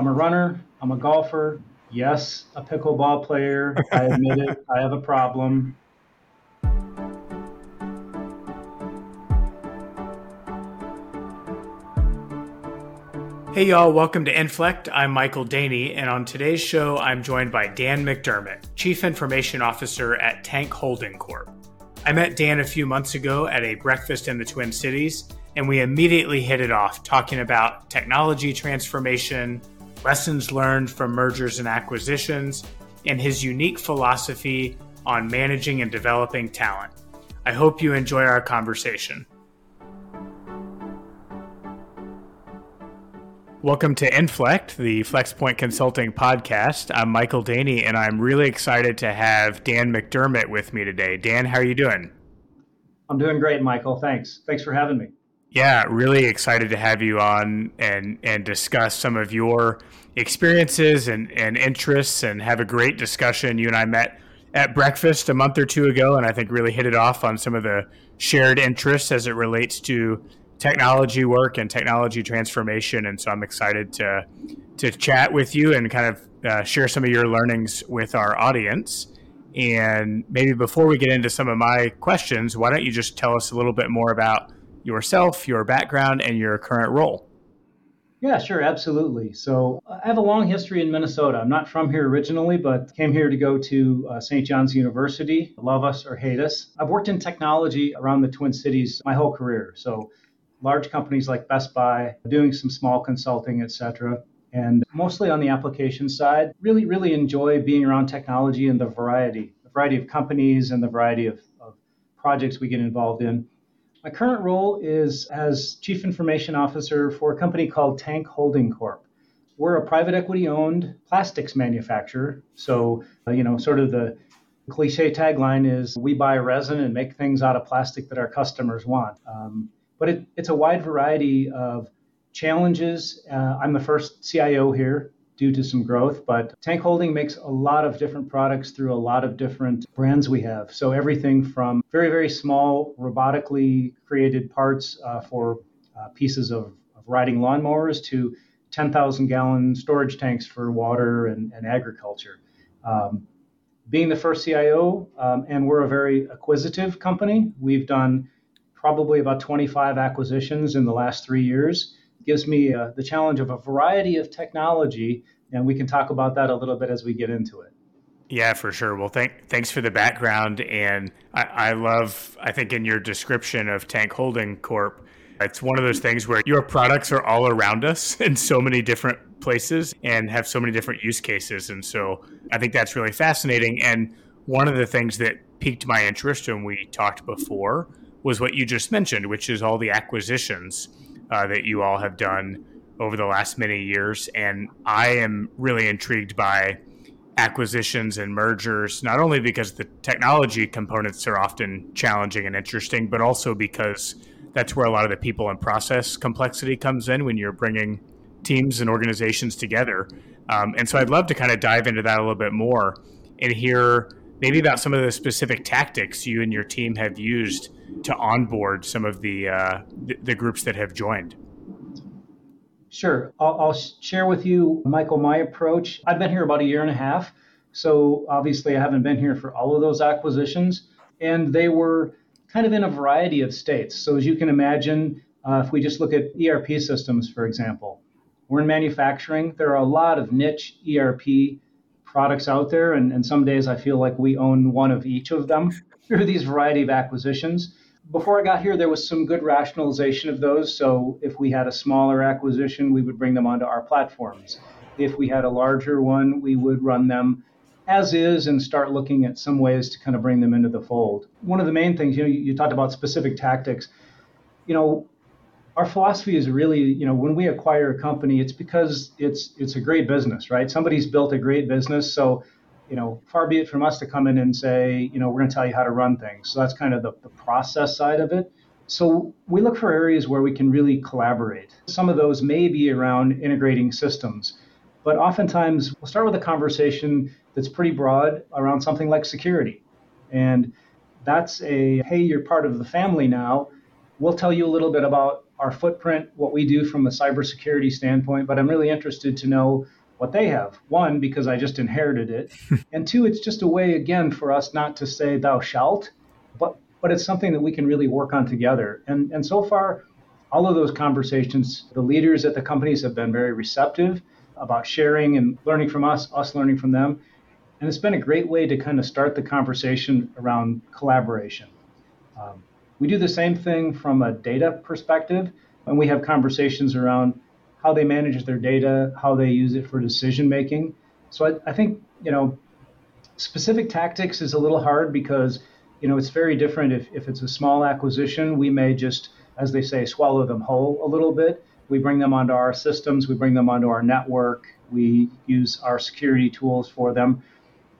I'm a runner, I'm a golfer, yes, a pickleball player. I admit it, I have a problem. Hey y'all, welcome to Inflect. I'm Michael Daehne, and on today's show, I'm joined by Dan McDermott, Chief Information Officer at Tank Holding Corp. I met Dan a few months ago at a breakfast in the Twin Cities, and we immediately hit it off talking about technology transformation, lessons learned from mergers and acquisitions, and his unique philosophy on managing and developing talent. I hope you enjoy our conversation. Welcome to Inflect, the FlexPoint Consulting podcast. I'm Michael Daehne, and I'm really excited to have Dan McDermott with me today. Dan, how are you doing? I'm doing great, Michael. Thanks. Thanks for having me. Yeah, really excited to have you on and and discuss some of your experiences and, and interests and have a great discussion. You and I met at breakfast a month or two ago, and I think really hit it off on some of the shared interests as it relates to technology work and technology transformation. And so I'm excited to to chat with you and kind of uh, share some of your learnings with our audience. And maybe before we get into some of my questions, why don't you just tell us a little bit more about yourself, your background, and your current role? Yeah, sure, absolutely. So I have a long history in Minnesota. I'm not from here originally, but came here to go to uh, St. John's University, love us or hate us. I've worked in technology around the Twin Cities my whole career. So large companies like Best Buy, doing some small consulting, et cetera. And mostly on the application side, really, really enjoy being around technology and the variety, the variety of companies and the variety of, of projects we get involved in. My current role is as Chief Information Officer for a company called Tank Holding Corp. We're a private equity owned plastics manufacturer. So, uh, you know, sort of the cliche tagline is we buy resin and make things out of plastic that our customers want. Um, but it, it's a wide variety of challenges. Uh, I'm the first CIO here due to some growth, but Tank Holding makes a lot of different products through a lot of different brands we have. So everything from very, very small robotically created parts uh, for uh, pieces of, of riding lawnmowers to 10,000 gallon storage tanks for water and, and agriculture. Um, being the first CIO, um, and we're a very acquisitive company, we've done probably about 25 acquisitions in the last three years. Gives me uh, the challenge of a variety of technology, and we can talk about that a little bit as we get into it. Yeah, for sure. Well, thank, thanks for the background. And I, I love, I think, in your description of Tank Holding Corp, it's one of those things where your products are all around us in so many different places and have so many different use cases. And so I think that's really fascinating. And one of the things that piqued my interest when we talked before was what you just mentioned, which is all the acquisitions uh, that you all have done over the last many years. And I am really intrigued by acquisitions and mergers, not only because the technology components are often challenging and interesting, but also because that's where a lot of the people and process complexity comes in when you're bringing teams and organizations together. Um, and so I'd love to kind of dive into that a little bit more and hear maybe about some of the specific tactics you and your team have used to onboard some of the uh, the, the, groups that have joined. Sure, I'll, I'll share with you, Michael, my approach. I've been here about a year and a half, so obviously I haven't been here for all of those acquisitions, and they were kind of in a variety of states. So as you can imagine, uh, if we just look at ERP systems, for example, we're in manufacturing. There are a lot of niche ERP products out there, and, and some days I feel like we own one of each of them through these variety of acquisitions. Before I got here, there was some good rationalization of those. So if we had a smaller acquisition, we would bring them onto our platforms. If we had a larger one, we would run them as is and start looking at some ways to kind of bring them into the fold. One of the main things, you know, you, talked about specific tactics. You know, our philosophy is really, you know, when we acquire a company, it's because it's it's a great business, right? Somebody's built a great business, so you know, far be it from us to come in and say, you know, we're going to tell you how to run things. So that's kind of the, the process side of it. So we look for areas where we can really collaborate. Some of those may be around integrating systems, but oftentimes we'll start with a conversation that's pretty broad around something like security. And that's a, hey, you're part of the family now. We'll tell you a little bit about our footprint, what we do from a cybersecurity standpoint, but I'm really interested to know what they have. One, because I just inherited it, and two, it's just a way again for us not to say thou shalt, but but it's something that we can really work on together. And and so far, all of those conversations, the leaders at the companies have been very receptive about sharing and learning from us, us learning from them. And it's been a great way to kind of start the conversation around collaboration. Um, we do the same thing from a data perspective, and we have conversations around how they manage their data, how they use it for decision making. So I, I think, you know, specific tactics is a little hard because, you know, it's very different. If, if it's a small acquisition, we may just, as they say, swallow them whole a little bit. We bring them onto our systems, we bring them onto our network, we use our security tools for them.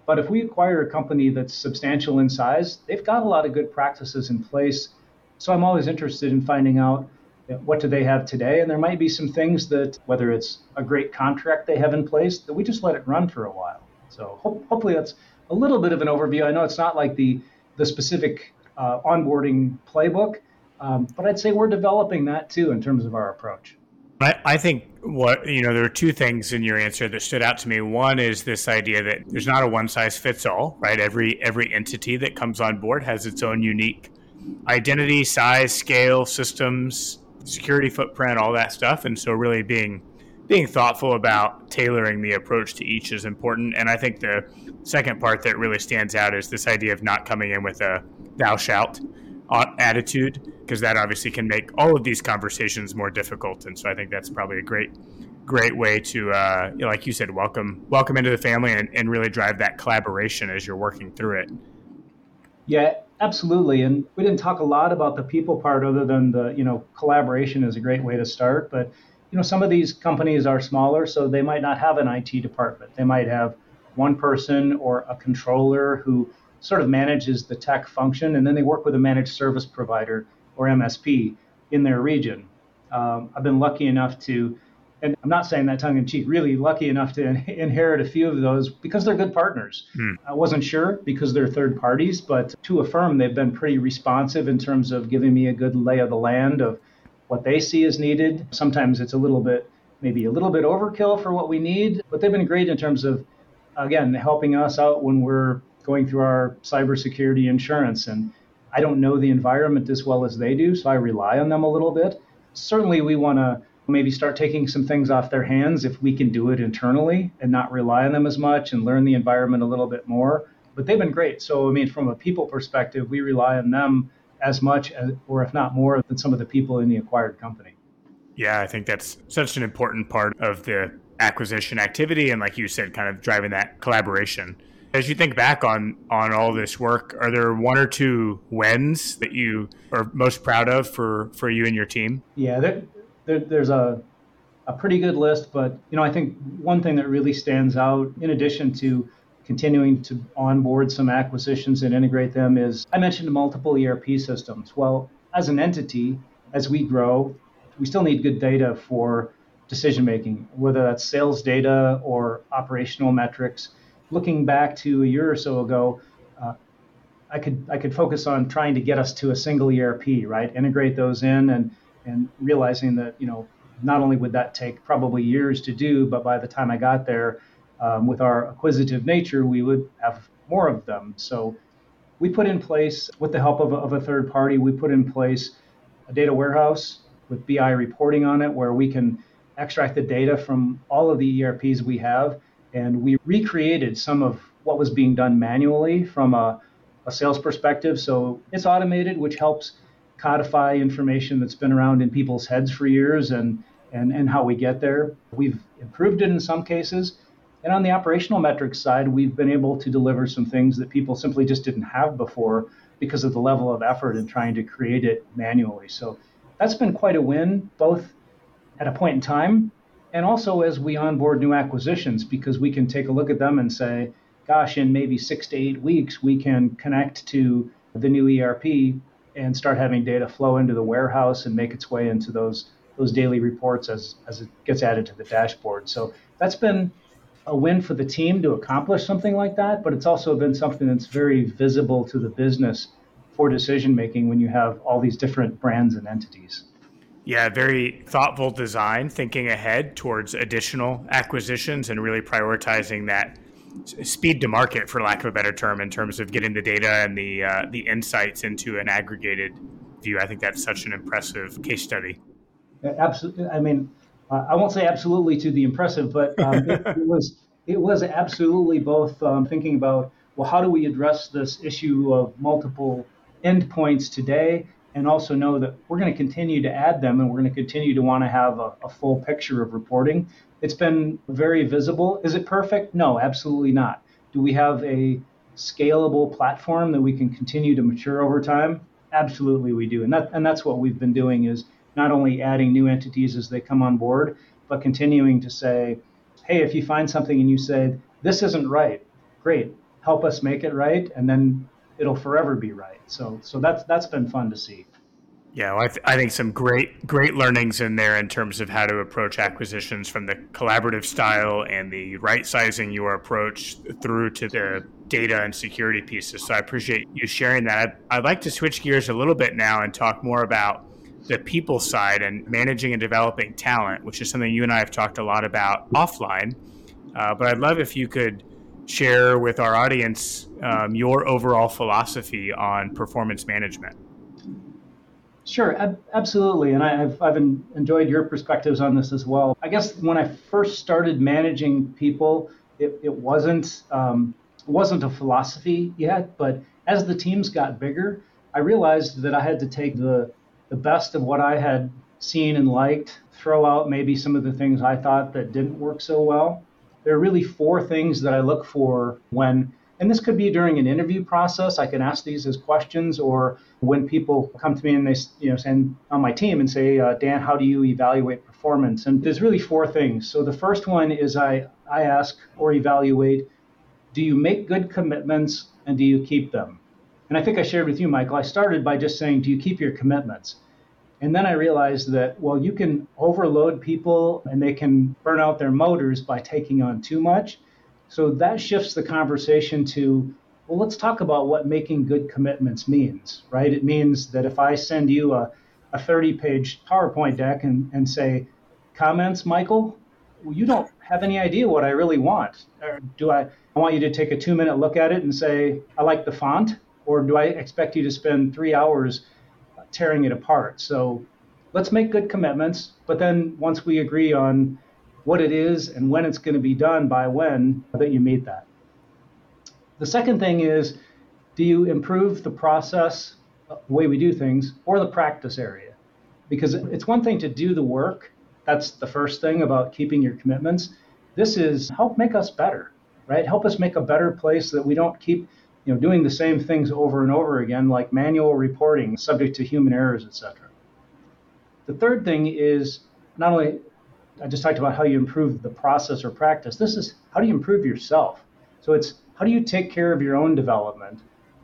But if we acquire a company that's substantial in size, they've got a lot of good practices in place. So I'm always interested in finding out what do they have today, and there might be some things that, whether it's a great contract they have in place, that we just let it run for a while. So ho- hopefully that's a little bit of an overview. I know it's not like the the specific uh, onboarding playbook, um, but I'd say we're developing that too in terms of our approach. I, I think what you know there are two things in your answer that stood out to me. One is this idea that there's not a one size fits all, right? Every every entity that comes on board has its own unique identity, size, scale, systems, security footprint, all that stuff, and so really being being thoughtful about tailoring the approach to each is important. And I think the second part that really stands out is this idea of not coming in with a thou shalt attitude because that obviously can make all of these conversations more difficult. And so I think that's probably a great, great way to, uh, you know, like you said, welcome, welcome into the family and, and really drive that collaboration as you're working through it. Yeah, absolutely. And we didn't talk a lot about the people part, other than the, you know, collaboration is a great way to start. But you know, some of these companies are smaller, so they might not have an IT department. They might have one person or a controller who sort of manages the tech function, and then they work with a managed service provider or MSP in their region. Um, I've been lucky enough to, and I'm not saying that tongue in cheek, really lucky enough to inherit a few of those because they're good partners. Hmm. I wasn't sure because they're third parties, but to affirm they've been pretty responsive in terms of giving me a good lay of the land of what they see is needed. Sometimes it's a little bit, maybe a little bit overkill for what we need, but they've been great in terms of, again, helping us out when we're going through our cybersecurity insurance. And I don't know the environment as well as they do, so I rely on them a little bit. Certainly, we want to maybe start taking some things off their hands if we can do it internally and not rely on them as much and learn the environment a little bit more. But they've been great. So, I mean, from a people perspective, we rely on them as much, as, or if not more, than some of the people in the acquired company. Yeah, I think that's such an important part of the acquisition activity. And like you said, kind of driving that collaboration. As you think back on on all this work, are there one or two wins that you are most proud of for for you and your team? Yeah, there, there, there's a a pretty good list, but you know, I think one thing that really stands out, in addition to continuing to onboard some acquisitions and integrate them, is I mentioned multiple ERP systems. Well, as an entity, as we grow, we still need good data for decision making, whether that's sales data or operational metrics looking back to a year or so ago, uh, I could I could focus on trying to get us to a single ERP, right? Integrate those in and and realizing that you know not only would that take probably years to do, but by the time I got there, um, with our acquisitive nature, we would have more of them. So we put in place, with the help of a, of a third party, we put in place a data warehouse with BI reporting on it, where we can extract the data from all of the ERPs we have and we recreated some of what was being done manually from a, a sales perspective. So it's automated, which helps codify information that's been around in people's heads for years and, and, and how we get there. We've improved it in some cases. And on the operational metrics side, we've been able to deliver some things that people simply just didn't have before because of the level of effort in trying to create it manually. So that's been quite a win, both at a point in time and also as we onboard new acquisitions because we can take a look at them and say gosh in maybe six to eight weeks we can connect to the new erp and start having data flow into the warehouse and make its way into those those daily reports as as it gets added to the dashboard. So that's been a win for the team to accomplish something like that but it's also been something that's very visible to the business for decision making when you have all these different brands and entities. Yeah, very thoughtful design, thinking ahead towards additional acquisitions and really prioritizing that speed to market, for lack of a better term, in terms of getting the data and the uh, the insights into an aggregated view. I think that's such an impressive case study. Absolutely. I mean, I won't say absolutely to the impressive, but um, it, it, was it was absolutely both um, thinking about well, how do we address this issue of multiple endpoints today, and also know that we're going to continue to add them, and we're going to continue to want to have a, a full picture of reporting. It's been very visible. Is it perfect? No, absolutely not. Do we have a scalable platform that we can continue to mature over time? Absolutely, we do, and that and that's what we've been doing is not only adding new entities as they come on board, but continuing to say, hey, if you find something and you say this isn't right, great, help us make it right, and then it'll forever be right. So so that's that's been fun to see. Yeah, well, I, th- I, think some great great learnings in there in terms of how to approach acquisitions from the collaborative style and the right sizing your approach through to the data and security pieces. So I appreciate you sharing that. I'd, I'd like to switch gears a little bit now and talk more about the people side and managing and developing talent, which is something you and I have talked a lot about offline. Uh, but I'd love if you could share with our audience um, your overall philosophy on performance management. Sure, ab- absolutely. And I, have I've enjoyed your perspectives on this as well. I guess when I first started managing people, it, it wasn't um, wasn't a philosophy yet, but as the teams got bigger, I realized that I had to take the the best of what I had seen and liked, throw out maybe some of the things I thought that didn't work so well. There are really four things that I look for when and this could be during an interview process. I can ask these as questions, or when people come to me and they, you know, send on my team and say, uh, Dan, how do you evaluate performance? And there's really four things. So the first one is I, I ask or evaluate, do you make good commitments and do you keep them? And I think I shared with you, Michael, I started by just saying, do you keep your commitments? And then I realized that, well, you can overload people and they can burn out their motors by taking on too much. So that shifts the conversation to, well, let's talk about what making good commitments means, right? It means that if I send you a, a 30 page PowerPoint deck and, and say, comments, Michael, well, you don't have any idea what I really want. Or do I, I want you to take a two minute look at it and say, I like the font? Or do I expect you to spend three hours tearing it apart? So let's make good commitments. But then once we agree on what it is and when it's going to be done by when that you meet that. The second thing is do you improve the process, the way we do things, or the practice area? Because it's one thing to do the work. That's the first thing about keeping your commitments. This is help make us better, right? Help us make a better place that we don't keep you know, doing the same things over and over again, like manual reporting, subject to human errors, etc. The third thing is not only I just talked about how you improve the process or practice. This is how do you improve yourself? So it's how do you take care of your own development?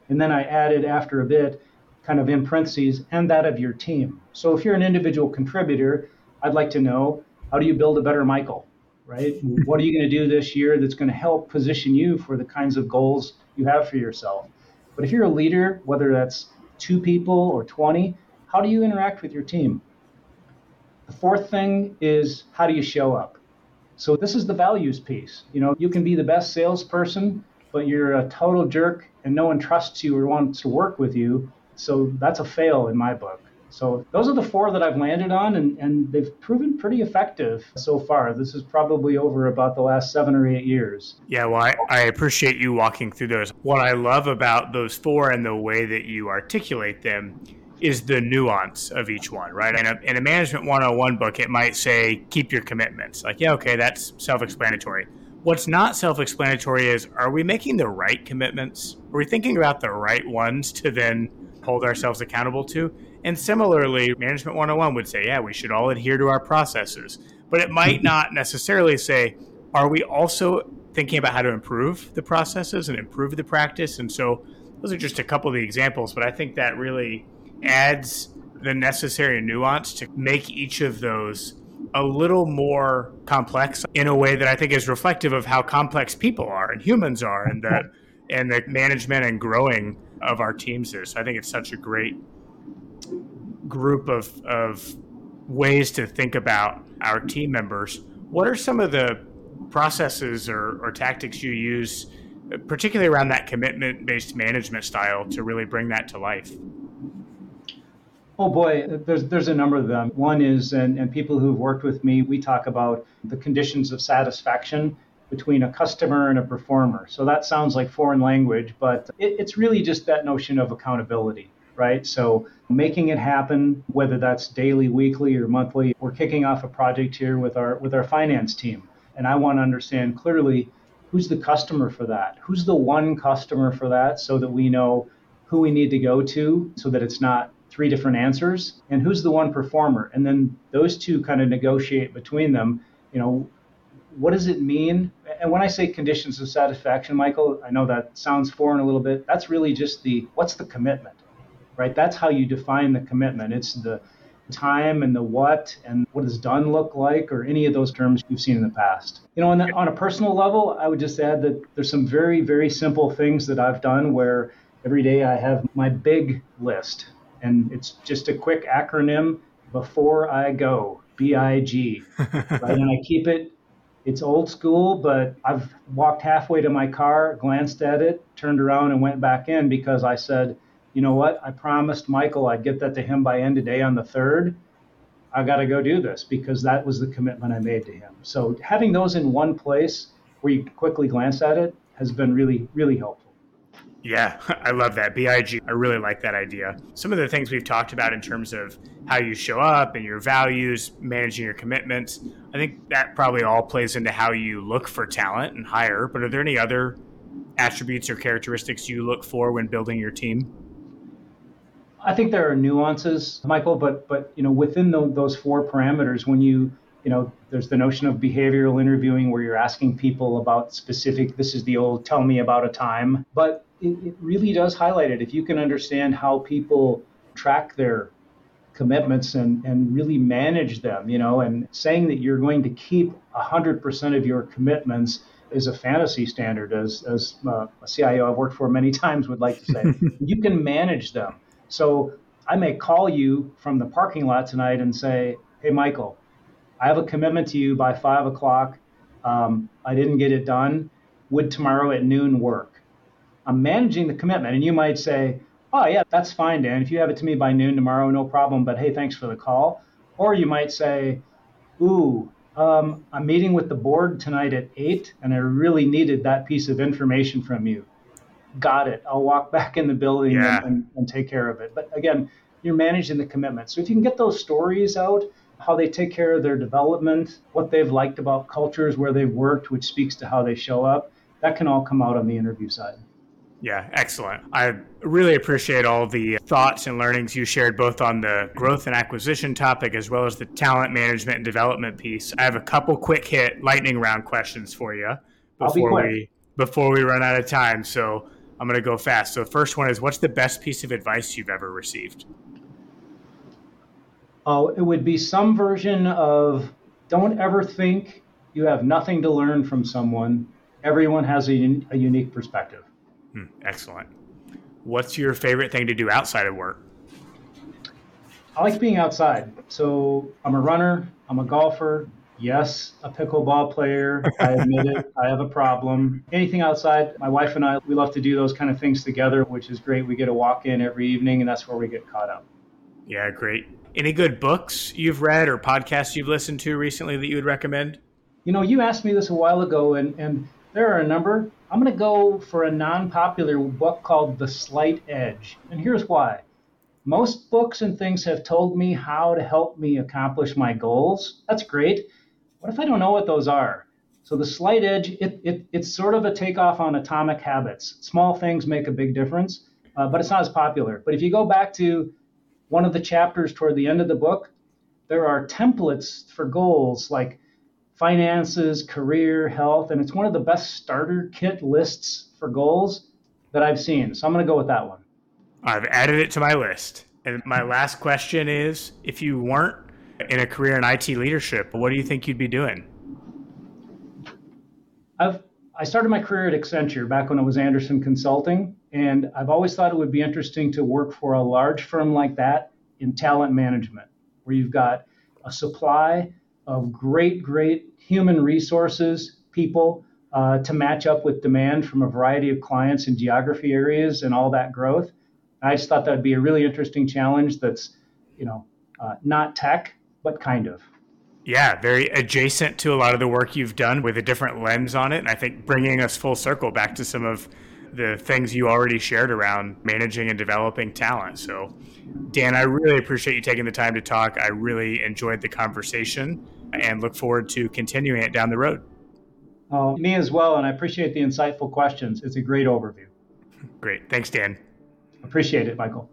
And then I added after a bit, kind of in parentheses, and that of your team. So if you're an individual contributor, I'd like to know how do you build a better Michael, right? what are you going to do this year that's going to help position you for the kinds of goals you have for yourself? But if you're a leader, whether that's two people or 20, how do you interact with your team? The fourth thing is how do you show up? So this is the values piece. You know, you can be the best salesperson, but you're a total jerk and no one trusts you or wants to work with you. So that's a fail in my book. So those are the four that I've landed on, and, and they've proven pretty effective so far. This is probably over about the last seven or eight years. Yeah, well, I, I appreciate you walking through those. What I love about those four and the way that you articulate them is the nuance of each one, right? In a, in a management 101 book, it might say, keep your commitments. Like, yeah, okay, that's self explanatory. What's not self explanatory is, are we making the right commitments? Are we thinking about the right ones to then hold ourselves accountable to? And similarly, Management 101 would say, yeah, we should all adhere to our processes. But it might not necessarily say, are we also thinking about how to improve the processes and improve the practice? And so those are just a couple of the examples, but I think that really adds the necessary nuance to make each of those a little more complex in a way that I think is reflective of how complex people are and humans are and the and the management and growing of our teams is. So I think it's such a great group of of ways to think about our team members, what are some of the processes or, or tactics you use, particularly around that commitment based management style, to really bring that to life? Oh boy, there's there's a number of them. One is, and, and people who've worked with me, we talk about the conditions of satisfaction between a customer and a performer. So that sounds like foreign language, but it, it's really just that notion of accountability, right? So making it happen, whether that's daily, weekly, or monthly. We're kicking off a project here with our with our finance team, and I want to understand clearly who's the customer for that, who's the one customer for that, so that we know who we need to go to, so that it's not three different answers? And who's the one performer? And then those two kind of negotiate between them you know what does it mean? And when i say conditions of satisfaction michael i know that sounds foreign a little bit. That's really just the what's the commitment right that's how you define the commitment it's the time and the what and what does done look like or any of those terms you've seen in the past you know on, the, on a personal level i would just add that there's some very very simple things that i've done where every day i have my big list and it's just a quick acronym before I go, BIG. right? And I keep it, it's old school, but I've walked halfway to my car, glanced at it, turned around, and went back in because I said, you know what? I promised Michael I'd get that to him by end of day on the third. I got to go do this because that was the commitment I made to him. So having those in one place where you quickly glance at it has been really, really helpful. Yeah, I love that. BIG, I really like that idea. Some of the things we've talked about in terms of how you show up and your values, managing your commitments, I think that probably all plays into how you look for talent and hire. But are there any other attributes or characteristics you look for when building your team? I think there are nuances, Michael, but but you know within the, those four parameters, when you you know there's the notion of behavioral interviewing where you're asking people about specific. This is the old tell me about a time, but it, it really does highlight it. If you can understand how people track their commitments and, and really manage them, you know, and saying that you're going to keep 100% of your commitments is a fantasy standard, as, as uh, a CIO I've worked for many times would like to say. you can manage them. So I may call you from the parking lot tonight and say, hey, Michael, I have a commitment to you by five o'clock. Um, I didn't get it done. Would tomorrow at noon work? I'm managing the commitment. And you might say, oh, yeah, that's fine, Dan. If you have it to me by noon tomorrow, no problem. But hey, thanks for the call. Or you might say, ooh, um, I'm meeting with the board tonight at 8, and I really needed that piece of information from you. Got it. I'll walk back in the building yeah. and, and, take care of it. But again, you're managing the commitment. So if you can get those stories out, how they take care of their development, what they've liked about cultures where they've worked, which speaks to how they show up, that can all come out on the interview side. Yeah, excellent. I really appreciate all the thoughts and learnings you shared both on the growth and acquisition topic as well as the talent management and development piece. I have a couple quick hit lightning round questions for you before be we before we run out of time. So I'm going to go fast. So first one is what's the best piece of advice you've ever received? Oh, it would be some version of don't ever think you have nothing to learn from someone. Everyone has a, a unique perspective. Hmm, excellent. What's your favorite thing to do outside of work? I like being outside. So I'm a runner, I'm a golfer, yes, a pickleball player. I admit it. I have a problem. Anything outside, my wife and I, we love to do those kind of things together, which is great. We get a walk in every evening, and that's where we get caught up. Yeah, great. Any good books you've read or podcasts you've listened to recently that you would recommend? You know, you asked me this a while ago, and, and there are a number. I'm going to go for a non popular book called The Slight Edge. And here's why. Most books and things have told me how to help me accomplish my goals. That's great. What if I don't know what those are? So the slight edge, it, it, it's sort of a takeoff on atomic habits. Small things make a big difference, uh, but it's not as popular. But if you go back to one of the chapters toward the end of the book, there are templates for goals like finances, career, health, and it's one of the best starter kit lists for goals that I've seen. So I'm going to go with that one. I've added it to my list. And my last question is if you weren't in a career in IT leadership, what do you think you'd be doing? I've I started my career at Accenture back when it was Andersen Consulting, and I've always thought it would be interesting to work for a large firm like that in talent management, where you've got a supply of great, great human resources people uh, to match up with demand from a variety of clients and geography areas and all that growth. I just thought that would be a really interesting challenge that's, you know, uh, not tech, but kind of. Yeah, very adjacent to a lot of the work you've done with a different lens on it. And I think bringing us full circle back to some of the things you already shared around managing and developing talent. So, Dan, I really appreciate you taking the time to talk. I really enjoyed the conversation and look forward to continuing it down the road. Oh, me as well. And I appreciate the insightful questions. It's a great overview. Great. Thanks, Dan. Appreciate it, Michael.